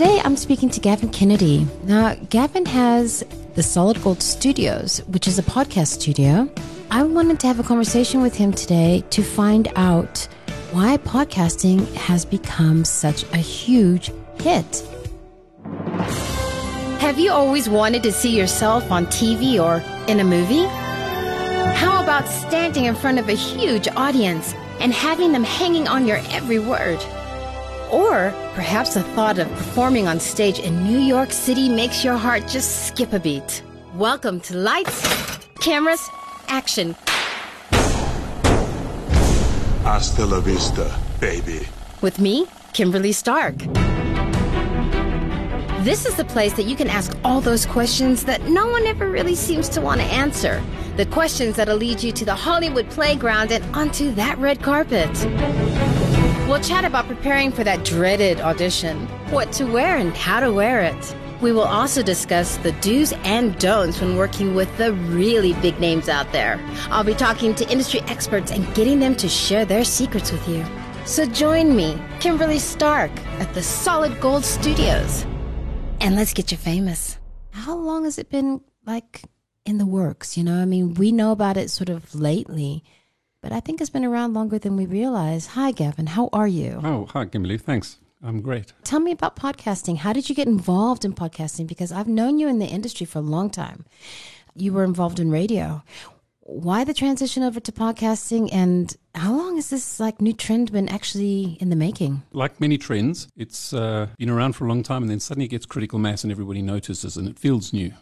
Today I'm speaking to Gavin Kennedy. Now, Gavin has the Solid Gold Studios, which is a podcast studio. I wanted to have a conversation with him today to find out why podcasting has become such a huge hit. Have you always wanted to see yourself on TV or in a movie? How about standing in front of a huge audience and having them hanging on your every word? Or perhaps the thought of performing on stage in New York City makes your heart just skip a beat. Welcome to Lights, Cameras, Action. Hasta la vista, baby. With me, Kimberly Stark. This is the place that you can ask all those questions that no one ever really seems to want to answer. The questions that'll lead you to the Hollywood playground and onto that red carpet. We'll chat about preparing for that dreaded audition, what to wear and how to wear it. We will also discuss the do's and don'ts when working with the really big names out there. I'll be talking to industry experts and getting them to share their secrets with you. So join me, Kimberly Stark, at the Solid Gold Studios. And let's get you famous. How long has it been like in the works? You know, I mean, we know about it sort of lately, but I think it's been around longer than we realize. Hi, Gavin. How are you? Oh, hi, Kimberly. Thanks. I'm great. Tell me about podcasting. How did you get involved in podcasting? Because I've known you in the industry for a long time. You were involved in radio. Why the transition over to podcasting and how long has this like new trend been actually in the making? Like many trends, it's uh, been around for a long time and then suddenly it gets critical mass and everybody notices and it feels new.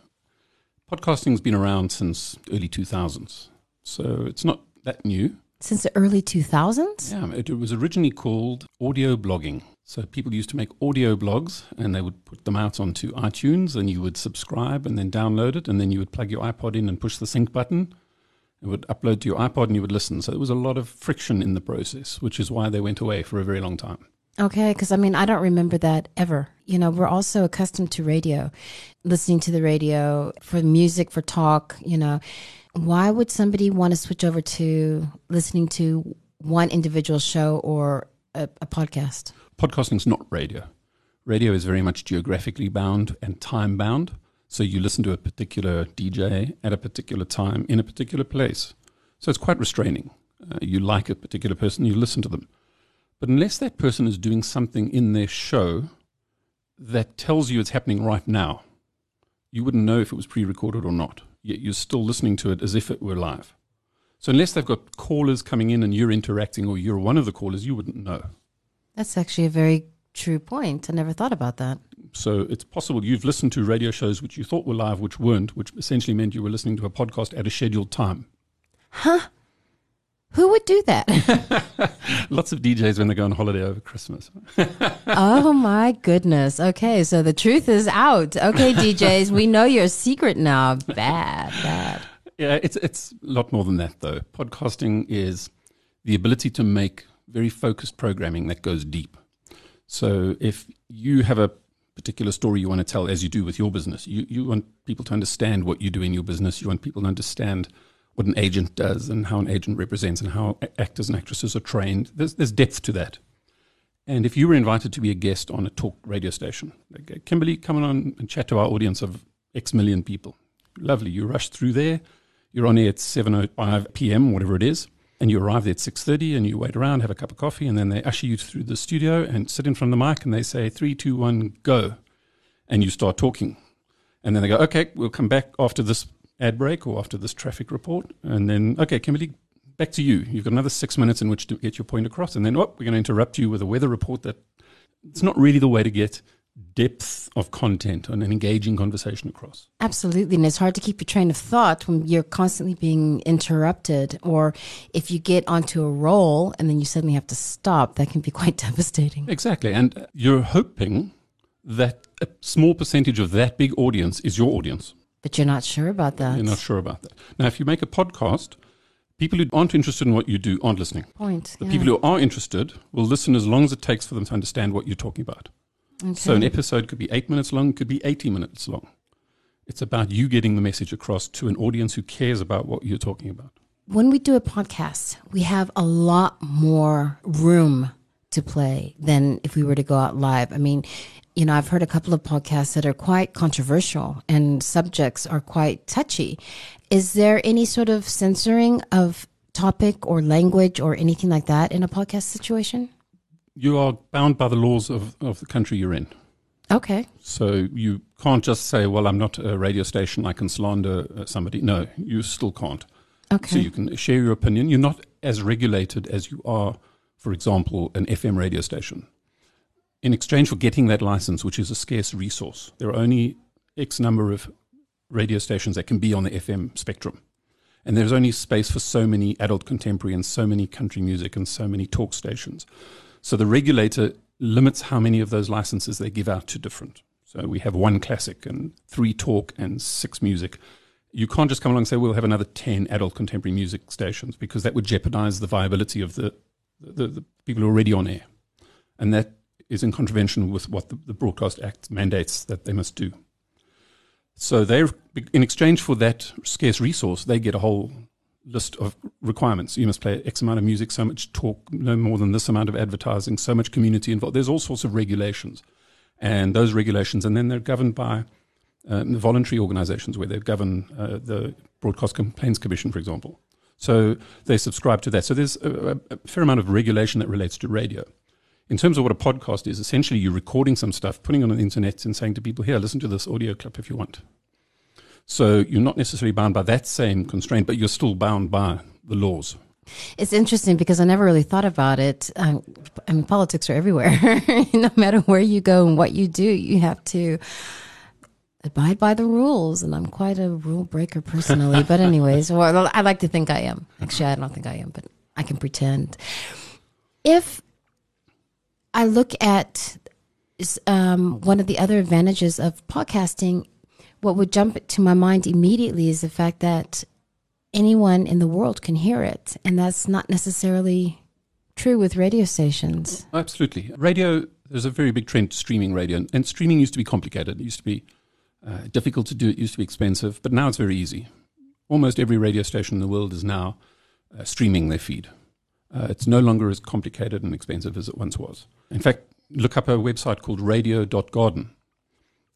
Podcasting's been around since early 2000s. So it's not that new. Since the early 2000s? Yeah, it, it was originally called audio blogging. So people used to make audio blogs and they would put them out onto iTunes and you would subscribe and then download it and then you would plug your iPod in and push the sync button. It would upload to your iPod and you would listen. So there was a lot of friction in the process, which is why they went away for a very long time. Okay, because I mean, I don't remember that ever. You know, we're also accustomed to radio, listening to the radio for music, for talk, you know. Why would somebody want to switch over to listening to one individual show or a, a podcast? Podcasting's not radio. Radio is very much geographically bound and time bound. So you listen to a particular DJ at a particular time in a particular place. So it's quite restraining. Uh, you like a particular person, you listen to them. But unless that person is doing something in their show that tells you it's happening right now, you wouldn't know if it was pre recorded or not. Yet you're still listening to it as if it were live. So unless they've got callers coming in and you're interacting or you're one of the callers, you wouldn't know. That's actually a very true point. I never thought about that. So it's possible you've listened to radio shows which you thought were live, which weren't, which essentially meant you were listening to a podcast at a scheduled time. Huh? Who would do that? Lots of DJs when they go on holiday over Christmas. oh my goodness. Okay, so the truth is out. Okay, DJs, we know your secret now. Bad, bad. Yeah, it's it's a lot more than that though. Podcasting is the ability to make very focused programming that goes deep. So if you have a particular story you want to tell, as you do with your business, you, you want people to understand what you do in your business. You want people to understand what an agent does and how an agent represents and how actors and actresses are trained. There's, there's depth to that. And if you were invited to be a guest on a talk radio station, like, Kimberly, come on and chat to our audience of X million people. Lovely. You rush through there. You're on air at 7.05 p.m., whatever it is and you arrive there at 6.30 and you wait around have a cup of coffee and then they usher you through the studio and sit in front of the mic and they say three two one go and you start talking and then they go okay we'll come back after this ad break or after this traffic report and then okay kimberly back to you you've got another six minutes in which to get your point across and then oh, we're going to interrupt you with a weather report that it's not really the way to get depth of content and an engaging conversation across. Absolutely. And it's hard to keep your train of thought when you're constantly being interrupted. Or if you get onto a roll and then you suddenly have to stop, that can be quite devastating. Exactly. And you're hoping that a small percentage of that big audience is your audience. But you're not sure about that. You're not sure about that. Now, if you make a podcast, people who aren't interested in what you do aren't listening. Point. The yeah. people who are interested will listen as long as it takes for them to understand what you're talking about. Okay. So an episode could be eight minutes long, could be 80 minutes long. It's about you getting the message across to an audience who cares about what you're talking about. When we do a podcast, we have a lot more room to play than if we were to go out live. I mean, you know, I've heard a couple of podcasts that are quite controversial and subjects are quite touchy. Is there any sort of censoring of topic or language or anything like that in a podcast situation? You are bound by the laws of, of the country you're in. Okay. So you can't just say, well, I'm not a radio station, I can slander uh, somebody. No, you still can't. Okay. So you can share your opinion. You're not as regulated as you are, for example, an FM radio station. In exchange for getting that license, which is a scarce resource, there are only X number of radio stations that can be on the FM spectrum. And there's only space for so many adult contemporary and so many country music and so many talk stations. So the regulator limits how many of those licenses they give out to different. So we have one classic and three talk and six music. You can't just come along and say we'll have another ten adult contemporary music stations because that would jeopardize the viability of the the, the people who are already on air, and that is in contravention with what the, the Broadcast Act mandates that they must do. So they, in exchange for that scarce resource, they get a whole list of requirements. You must play X amount of music, so much talk, no more than this amount of advertising, so much community involved. There's all sorts of regulations, and those regulations, and then they're governed by um, voluntary organisations where they govern uh, the Broadcast Complaints Commission, for example. So they subscribe to that. So there's a, a fair amount of regulation that relates to radio. In terms of what a podcast is, essentially you're recording some stuff, putting it on the internet, and saying to people, "Here, listen to this audio clip if you want." So you're not necessarily bound by that same constraint, but you're still bound by the laws. It's interesting because I never really thought about it. Um, I mean, politics are everywhere. no matter where you go and what you do, you have to abide by the rules. And I'm quite a rule breaker personally. but, anyways, well, I like to think I am. Actually, I don't think I am, but I can pretend. If I look at um, one of the other advantages of podcasting what would jump to my mind immediately is the fact that anyone in the world can hear it. And that's not necessarily true with radio stations. Absolutely. Radio, there's a very big trend to streaming radio. And streaming used to be complicated. It used to be uh, difficult to do, it used to be expensive, but now it's very easy. Almost every radio station in the world is now uh, streaming their feed. Uh, it's no longer as complicated and expensive as it once was. In fact, look up a website called radio.garden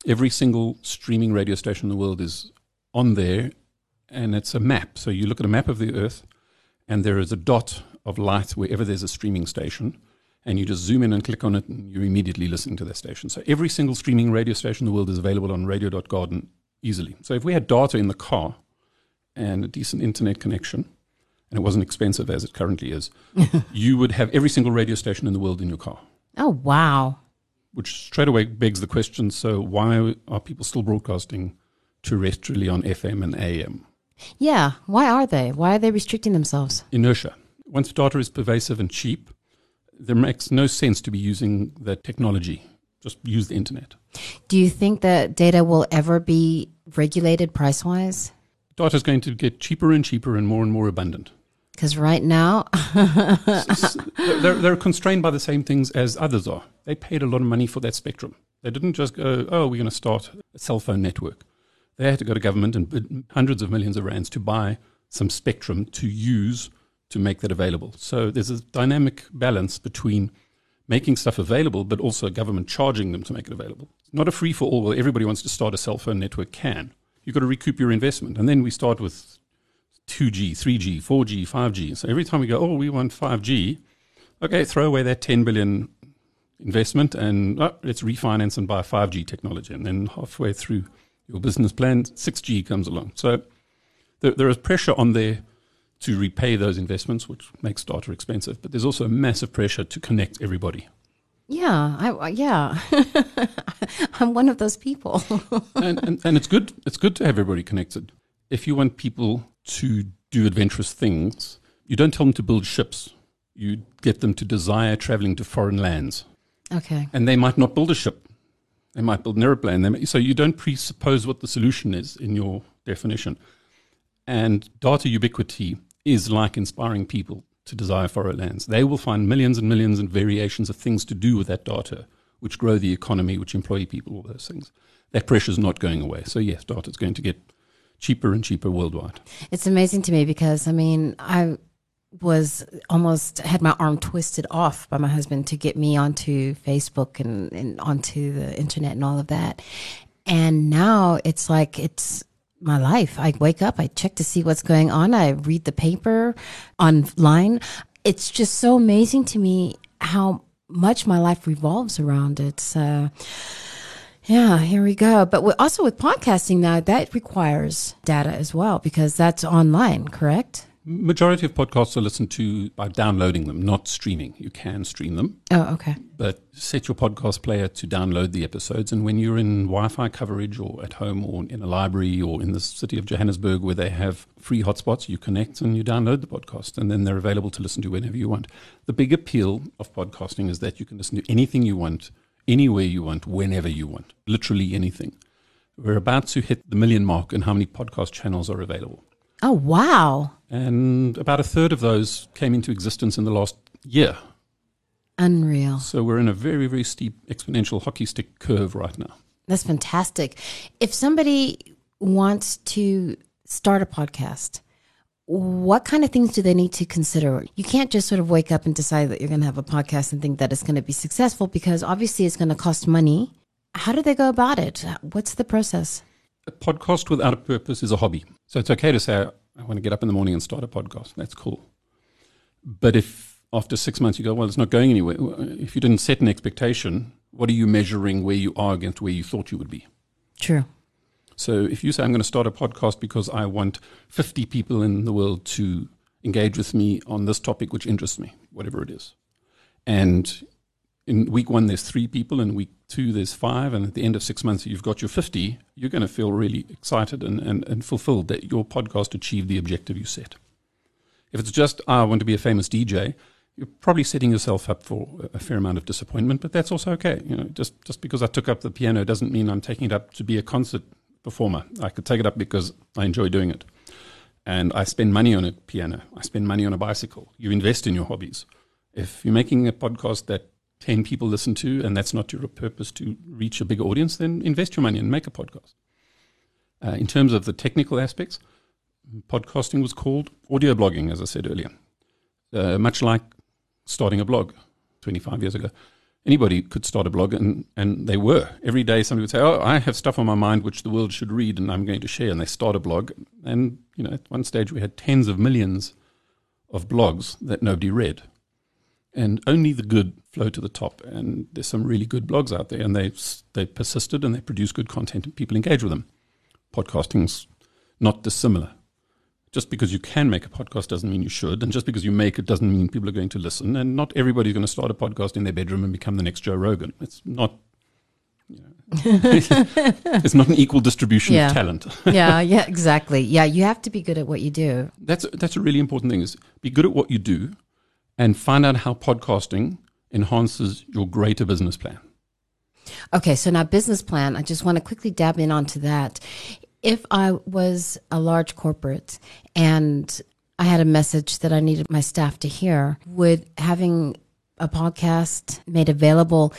every single streaming radio station in the world is on there, and it's a map. So you look at a map of the Earth, and there is a dot of light wherever there's a streaming station, and you just zoom in and click on it, and you're immediately listening to that station. So every single streaming radio station in the world is available on radio.garden easily. So if we had data in the car and a decent internet connection, and it wasn't expensive as it currently is, you would have every single radio station in the world in your car. Oh, wow which straight away begs the question so, why are people still broadcasting terrestrially on FM and AM? Yeah, why are they? Why are they restricting themselves? Inertia. Once data is pervasive and cheap, there makes no sense to be using the technology. Just use the internet. Do you think that data will ever be regulated price wise? Data is going to get cheaper and cheaper and more and more abundant. Because right now, they're, they're constrained by the same things as others are. They paid a lot of money for that spectrum. They didn't just go, oh, we're going to start a cell phone network. They had to go to government and bid hundreds of millions of rands to buy some spectrum to use to make that available. So there's a dynamic balance between making stuff available, but also government charging them to make it available. It's not a free for all where everybody wants to start a cell phone network can. You've got to recoup your investment. And then we start with 2G, 3G, 4G, 5G. So every time we go, oh, we want 5G, okay, throw away that 10 billion investment and oh, let's refinance and buy 5G technology. And then halfway through your business plan, 6G comes along. So there, there is pressure on there to repay those investments, which makes data expensive. But there's also a massive pressure to connect everybody. Yeah, I, yeah, I'm one of those people. and, and, and it's good. It's good to have everybody connected. If you want people to do adventurous things, you don't tell them to build ships. You get them to desire traveling to foreign lands. Okay. And they might not build a ship. They might build an aeroplane. May, so you don't presuppose what the solution is in your definition. And data ubiquity is like inspiring people to desire foreign lands. They will find millions and millions and variations of things to do with that data, which grow the economy, which employ people, all those things. That pressure is not going away. So yes, data is going to get cheaper and cheaper worldwide. It's amazing to me because I mean, I was almost had my arm twisted off by my husband to get me onto Facebook and, and onto the internet and all of that. And now it's like it's my life. I wake up, I check to see what's going on, I read the paper online. It's just so amazing to me how much my life revolves around it. So, yeah, here we go. But also with podcasting now, that requires data as well because that's online, correct? Majority of podcasts are listened to by downloading them, not streaming. You can stream them, Oh, okay. but set your podcast player to download the episodes. And when you're in Wi Fi coverage or at home or in a library or in the city of Johannesburg where they have free hotspots, you connect and you download the podcast. And then they're available to listen to whenever you want. The big appeal of podcasting is that you can listen to anything you want, anywhere you want, whenever you want, literally anything. We're about to hit the million mark in how many podcast channels are available. Oh, wow. And about a third of those came into existence in the last year. Unreal. So we're in a very, very steep exponential hockey stick curve right now. That's fantastic. If somebody wants to start a podcast, what kind of things do they need to consider? You can't just sort of wake up and decide that you're going to have a podcast and think that it's going to be successful because obviously it's going to cost money. How do they go about it? What's the process? A podcast without a purpose is a hobby. So it's okay to say, I want to get up in the morning and start a podcast. That's cool. But if after six months you go, well, it's not going anywhere, uh, if you didn't set an expectation, what are you measuring where you are against where you thought you would be? True. So if you say, I'm going to start a podcast because I want 50 people in the world to engage with me on this topic, which interests me, whatever it is. And in week one, there's three people, and week two, there's five, and at the end of six months, you've got your 50, you're going to feel really excited and, and, and fulfilled that your podcast achieved the objective you set. If it's just, "Ah, I want to be a famous DJ, you're probably setting yourself up for a fair amount of disappointment, but that's also okay. You know, just, just because I took up the piano doesn't mean I'm taking it up to be a concert performer. I could take it up because I enjoy doing it. And I spend money on a piano. I spend money on a bicycle. You invest in your hobbies. If you're making a podcast that 10 people listen to and that's not your purpose to reach a bigger audience, then invest your money and make a podcast. Uh, in terms of the technical aspects, podcasting was called audio blogging, as I said earlier. Uh, much like starting a blog 25 years ago. Anybody could start a blog, and, and they were. Every day somebody would say, Oh, I have stuff on my mind which the world should read, and I'm going to share. And they start a blog. And, you know, at one stage we had tens of millions of blogs that nobody read. And only the good flow to the top. And there's some really good blogs out there, and they they persisted and they produce good content, and people engage with them. Podcasting's not dissimilar. Just because you can make a podcast doesn't mean you should, and just because you make it doesn't mean people are going to listen. And not everybody's going to start a podcast in their bedroom and become the next Joe Rogan. It's not. You know, it's not an equal distribution Yeah. of talent. yeah, yeah, exactly. Yeah, you have to be good at what you do. That's that's a really important thing. Is be good at what you do, and find out how podcasting enhances your greater business plan. Okay, so now business plan. I just want to quickly dab in onto that. If I was a large corporate and I had a message that I needed my staff to hear, would having a podcast made available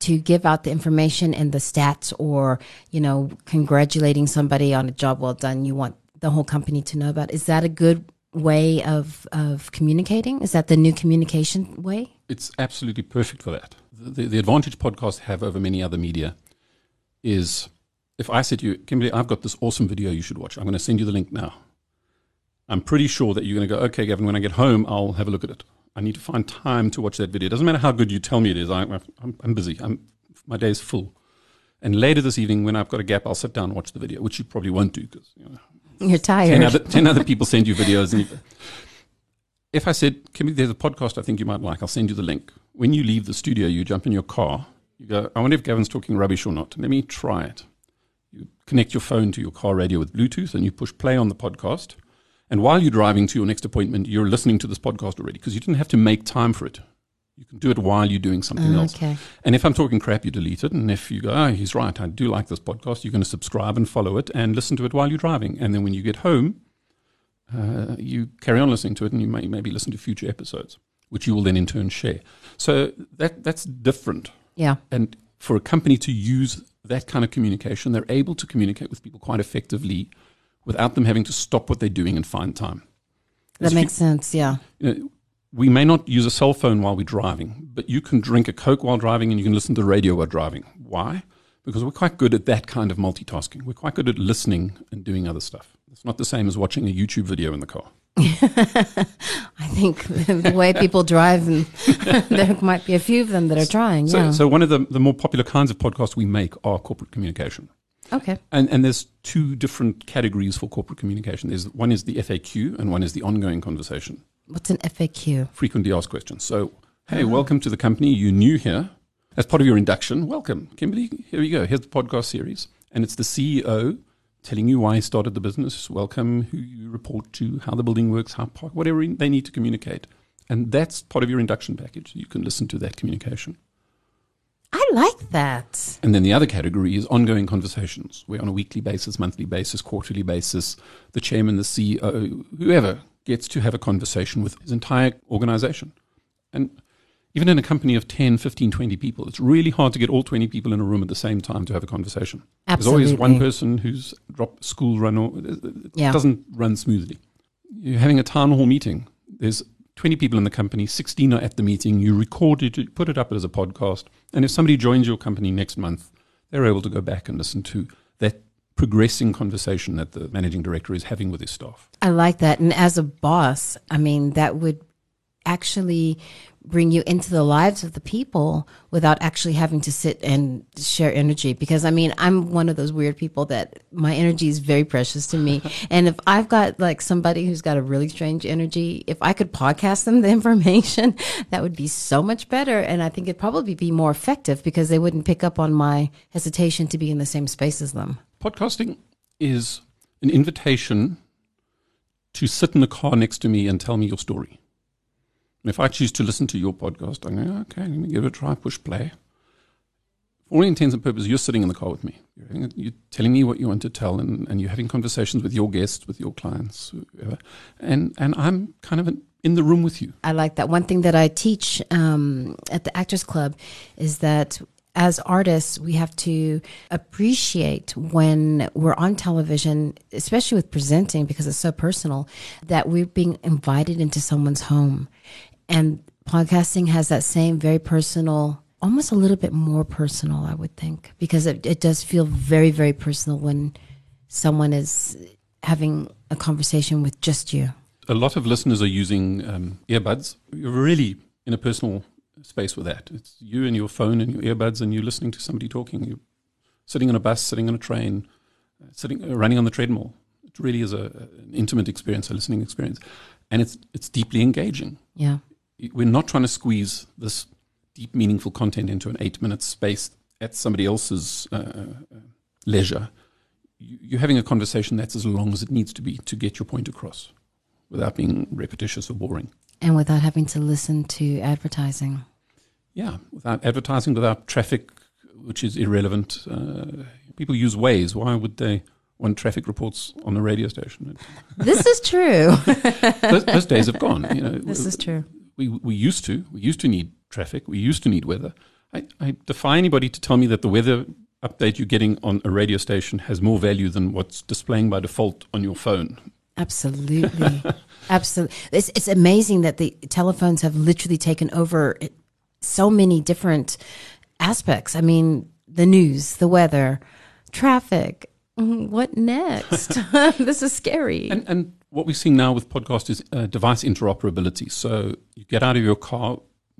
to give out the information and the stats or, you know, congratulating somebody on a job well done you want the whole company to know about, is that a good way of, of communicating? Is that the new communication way? It's absolutely perfect for that. The, the advantage podcasts have over many other media is if I said to you, Kimberly, I've got this awesome video you should watch. I'm going to send you the link now. I'm pretty sure that you're going to go, okay, Gavin, when I get home, I'll have a look at it. I need to find time to watch that video. It doesn't matter how good you tell me it is. I, I'm, I'm busy. I'm, my day is full. And later this evening, when I've got a gap, I'll sit down and watch the video, which you probably won't do because you know, You're tired. 10 other, 10 other people send you videos. And you, if I said, Kimmy, there's a podcast I think you might like, I'll send you the link. When you leave the studio, you jump in your car, you go, I wonder if Gavin's talking rubbish or not. Let me try it. You connect your phone to your car radio with Bluetooth and you push play on the podcast. And while you're driving to your next appointment, you're listening to this podcast already because you didn't have to make time for it. You can do it while you're doing something else. Okay. And if I'm talking crap, you delete it. And if you go, oh, he's right, I do like this podcast, you're going to subscribe and follow it and listen to it while you're driving. And then when you get home, uh, you carry on listening to it and you may maybe listen to future episodes, which you will then in turn share. So that that's different. Yeah. And for a company to use that kind of communication, they're able to communicate with people quite effectively without them having to stop what they're doing and find time. That makes sense. Yeah. You know, we may not use a cell phone while we're driving, but you can drink a Coke while driving and you can listen to the radio while driving. Why? Because we're quite good at that kind of multitasking. We're quite good at listening and doing other stuff. It's not the same as watching a YouTube video in the car. I think the way people drive, and there might be a few of them that are trying. So, yeah. so one of the, the more popular kinds of podcasts we make are corporate communication. okay. And, and there's two different categories for corporate communication. There's one is the FAQ and one is the ongoing conversation, What's an FAQ? frequently asked questions. So, hey, uh-huh. welcome to the company. You're new here. As part of your induction, welcome, Kimberly. Here you go. Here's the podcast series, and it's the CEO telling you why he started the business. Welcome, who you report to, how the building works, how park, whatever they need to communicate, and that's part of your induction package. You can listen to that communication. I like that. And then the other category is ongoing conversations, where on a weekly basis, monthly basis, quarterly basis, the chairman, the CEO, whoever gets to have a conversation with his entire organization. And even in a company of 10, 15, 20 people, it's really hard to get all 20 people in a room at the same time to have a conversation. There's always one person who's dropped school run or uh, it Yeah. doesn't run smoothly. You're having a town hall meeting. There's 20 people in the company, 16 are at the meeting. You record it, you put it up as a podcast. And if somebody joins your company next month, they're able to go back and listen to progressing conversation that the managing director is having with his staff. I like that. And as a boss, I mean, that would actually bring you into the lives of the people without actually having to sit and share energy. Because I mean, I'm one of those weird people that my energy is very precious to me. and if I've got like somebody who's got a really strange energy, if I could podcast them the information, that would be so much better. And I think it'd probably be more effective because they wouldn't pick up on my hesitation to be in the same space as them. Podcasting is an invitation to sit in the car next to me and tell me your story. And if I choose to listen to your podcast, I'm going, okay, let me give it a try, push play. For all intents and purposes, you're sitting in the car with me. You're, telling me what you want to tell, and, and you're having conversations with your guests, with your clients, whoever. And, and I'm kind of in, in the room with you. I like that. One thing that I teach um, at the Actors Club is that as artists, we have to appreciate when we're on television, especially with presenting, because it's so personal, that we're being invited into someone's home. And podcasting has that same very personal, almost a little bit more personal, I would think, because it, it does feel very, very personal when someone is having a conversation with just you. a lot of listeners are using um, earbuds. Really in a personal space with that. It's you and your phone and your earbuds, and you're listening to somebody talking. You're sitting on a bus, sitting on a train, uh, sitting, uh, running on the treadmill. It really is a, an intimate experience, a listening experience, and it's it's deeply engaging. Yeah. We're not trying to squeeze this deep, meaningful content into an eight-minute space at somebody else's uh, uh, leisure. You- You're having a conversation that's as long as it needs to be to get your point across without being repetitious or boring. And without having to listen to advertising. Yeah, without advertising, without traffic, which is irrelevant. Uh, people use Waze. Why would they want traffic reports on a radio station? This is true. those, those days have gone. You know, this is true. we we used to we used to need traffic. We used to need weather. I, I defy anybody to tell me that the weather update you're getting on a radio station has more value than what's displaying by default on your phone. Absolutely. Absolutely. It's, it's amazing that the telephones have literally taken over so many different aspects. I mean, the news, the weather, traffic. Mhm, What next? this is scary. And, and what we're seeing now with podcast is uh, device interoperability. So you get out of your car,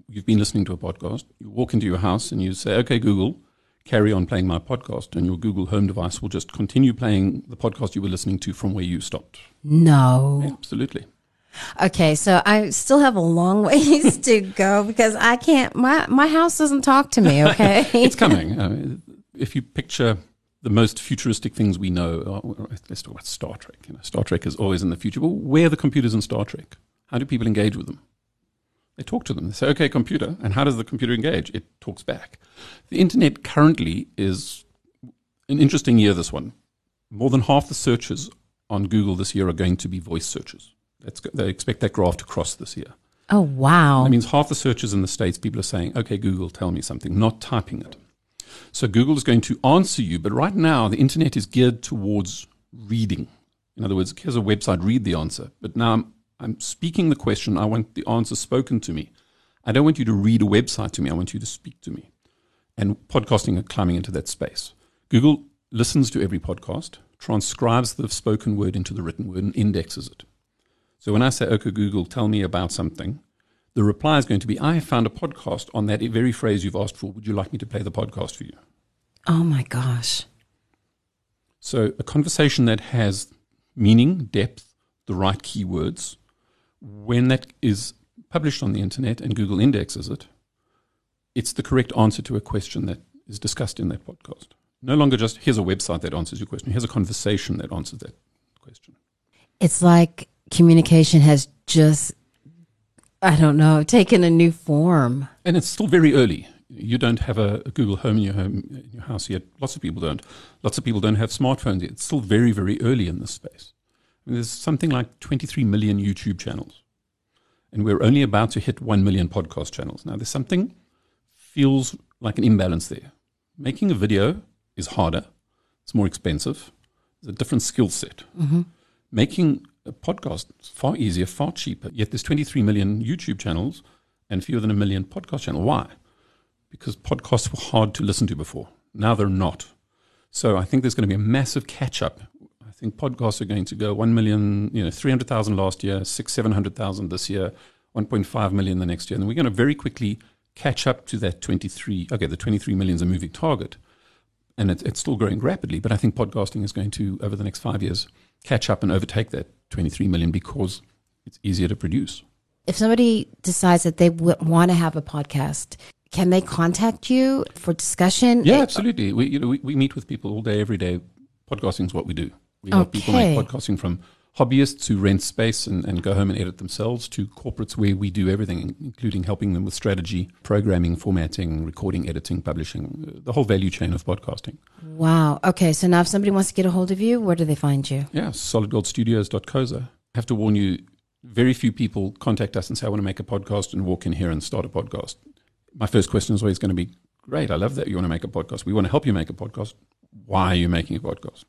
you've been listening to a podcast, you walk into your house and you say, okay, Google, carry on playing my podcast. And your Google Home device will just continue playing the podcast you were listening to from where you stopped. no. Absolutely. Okay, so I still have a long ways to go because I can't. My my house doesn't talk to me. Okay, It's coming. If you picture the most futuristic things we know, let's talk about Star Trek. You know, Star Trek is always in the future. Well, where are the computers in Star Trek? How do people engage with them? They talk to them. They say, okay, computer. And how does the computer engage? It talks back. The internet currently is an interesting year, this one. More than half the searches on Google this year are going to be voice searches. That's, they expect that graph to cross this year. Oh wow. That means half the searches in the States, people are saying, okay, Google, tell me something, not typing it. So Google is going to answer you, but right now the internet is geared towards reading. In other words, here's a website, read the answer. But now I'm speaking the question. I want the answer spoken to me. I don't want you to read a website to me. I want you to speak to me. And podcasting are climbing into that space. Google listens to every podcast, transcribes the spoken word into the written word, and indexes it. So when I say, okay, Google, tell me about something, the reply is going to be, I have found a podcast on that very phrase you've asked for. Would you like me to play the podcast for you? Oh my gosh. So a conversation that has meaning, depth, the right keywords, when that is published on the internet and Google indexes it, it's the correct answer to a question that is discussed in that podcast. No longer just here's a website that answers your question. Here's a conversation that answers that question. It's like communication has just, I don't know, taken a new form. And it's still very early. You don't have a, a Google Home in your home in your house yet. Lots of people don't. Lots of people don't have smartphones yet. It's still very, very early in this space. There's something like 23 million YouTube channels, and we're only about to hit 1 million podcast channels. Now, there's something feels like an imbalance there. Making a video is harder, it's more expensive, it's a different skill set. Mm-hmm. Making a podcast is far easier, far cheaper. Yet there's 23 million YouTube channels and fewer than a million podcast channels. Why? Because podcasts were hard to listen to before. Now they're not. So I think there's going to be a massive catch up. I think podcasts are going to go 1 million, you know, 300,000 last year, six, 700,000 this year, 1.5 million the next year. And we're going to very quickly catch up to that 23. Okay, the 23 million is a moving target and it, it's still growing rapidly. But I think podcasting is going to, over the next five years, catch up and overtake that 23 million because it's easier to produce. If somebody decides that they w- want to have a podcast, can they contact you for discussion? Yeah, absolutely. We, you know, we, we meet with people all day, every day. Podcasting is what we do. We help people make podcasting from hobbyists who rent space and, and go home and edit themselves to corporates where we do everything, including helping them with strategy, programming, formatting, recording, editing, publishing, uh, the whole value chain of podcasting. Wow. Okay. So now if somebody wants to get a hold of you, where do they find you? Yeah, solidgoldstudios.co.za. I have to warn you, very few people contact us and say, I want to make a podcast and walk in here and start a podcast. My first question is always going to be, great, I love that you want to make a podcast. We want to help you make a podcast. Why are you making a podcast?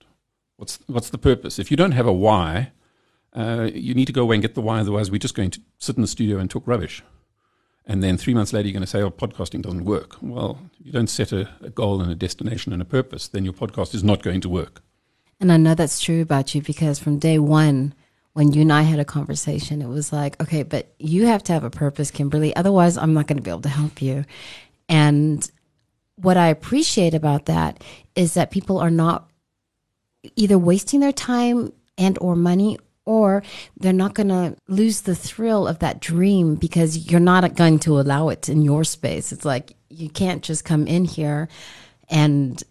What's, what's the purpose? If you don't have a why, uh, you need to go away and get the why. Otherwise, we're just going to sit in the studio and talk rubbish. And then three months later, you're going to say, oh, podcasting doesn't work. Well, if you don't set a, a goal and a destination and a purpose, then your podcast is not going to work. And I know that's true about you because from day one, when you and I had a conversation, it was like, okay, but you have to have a purpose, Kimberly. Otherwise, I'm not going to be able to help you. And what I appreciate about that is that people are not either wasting their time and or money or they're not going to lose the thrill of that dream because you're not going to allow it in your space. It's like you can't just come in here and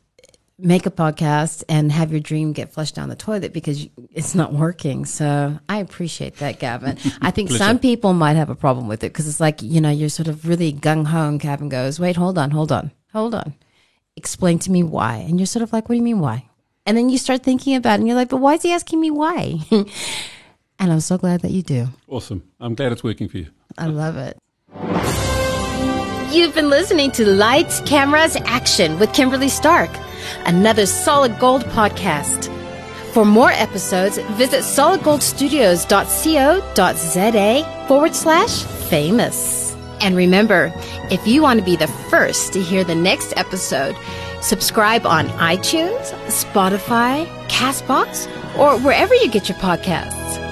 make a podcast and have your dream get flushed down the toilet because it's not working. So I appreciate that, Gavin. I think some people might have a problem with it because it's like, you know, you're sort of really gung ho and Gavin goes, wait, hold on, hold on, hold on. Explain to me why. And you're sort of like, what do you mean why? And then you start thinking about it and you're like, but why is he asking me why? and I'm so glad that you do. Awesome. I'm glad it's working for you. I love it. You've been listening to Lights, Cameras, Action with Kimberly Stark, another Solid Gold podcast. For more episodes, visit solidgoldstudios.co.za forward slash famous. And remember, if you want to be the first to hear the next episode, subscribe on iTunes, Spotify, Castbox, or wherever you get your podcasts.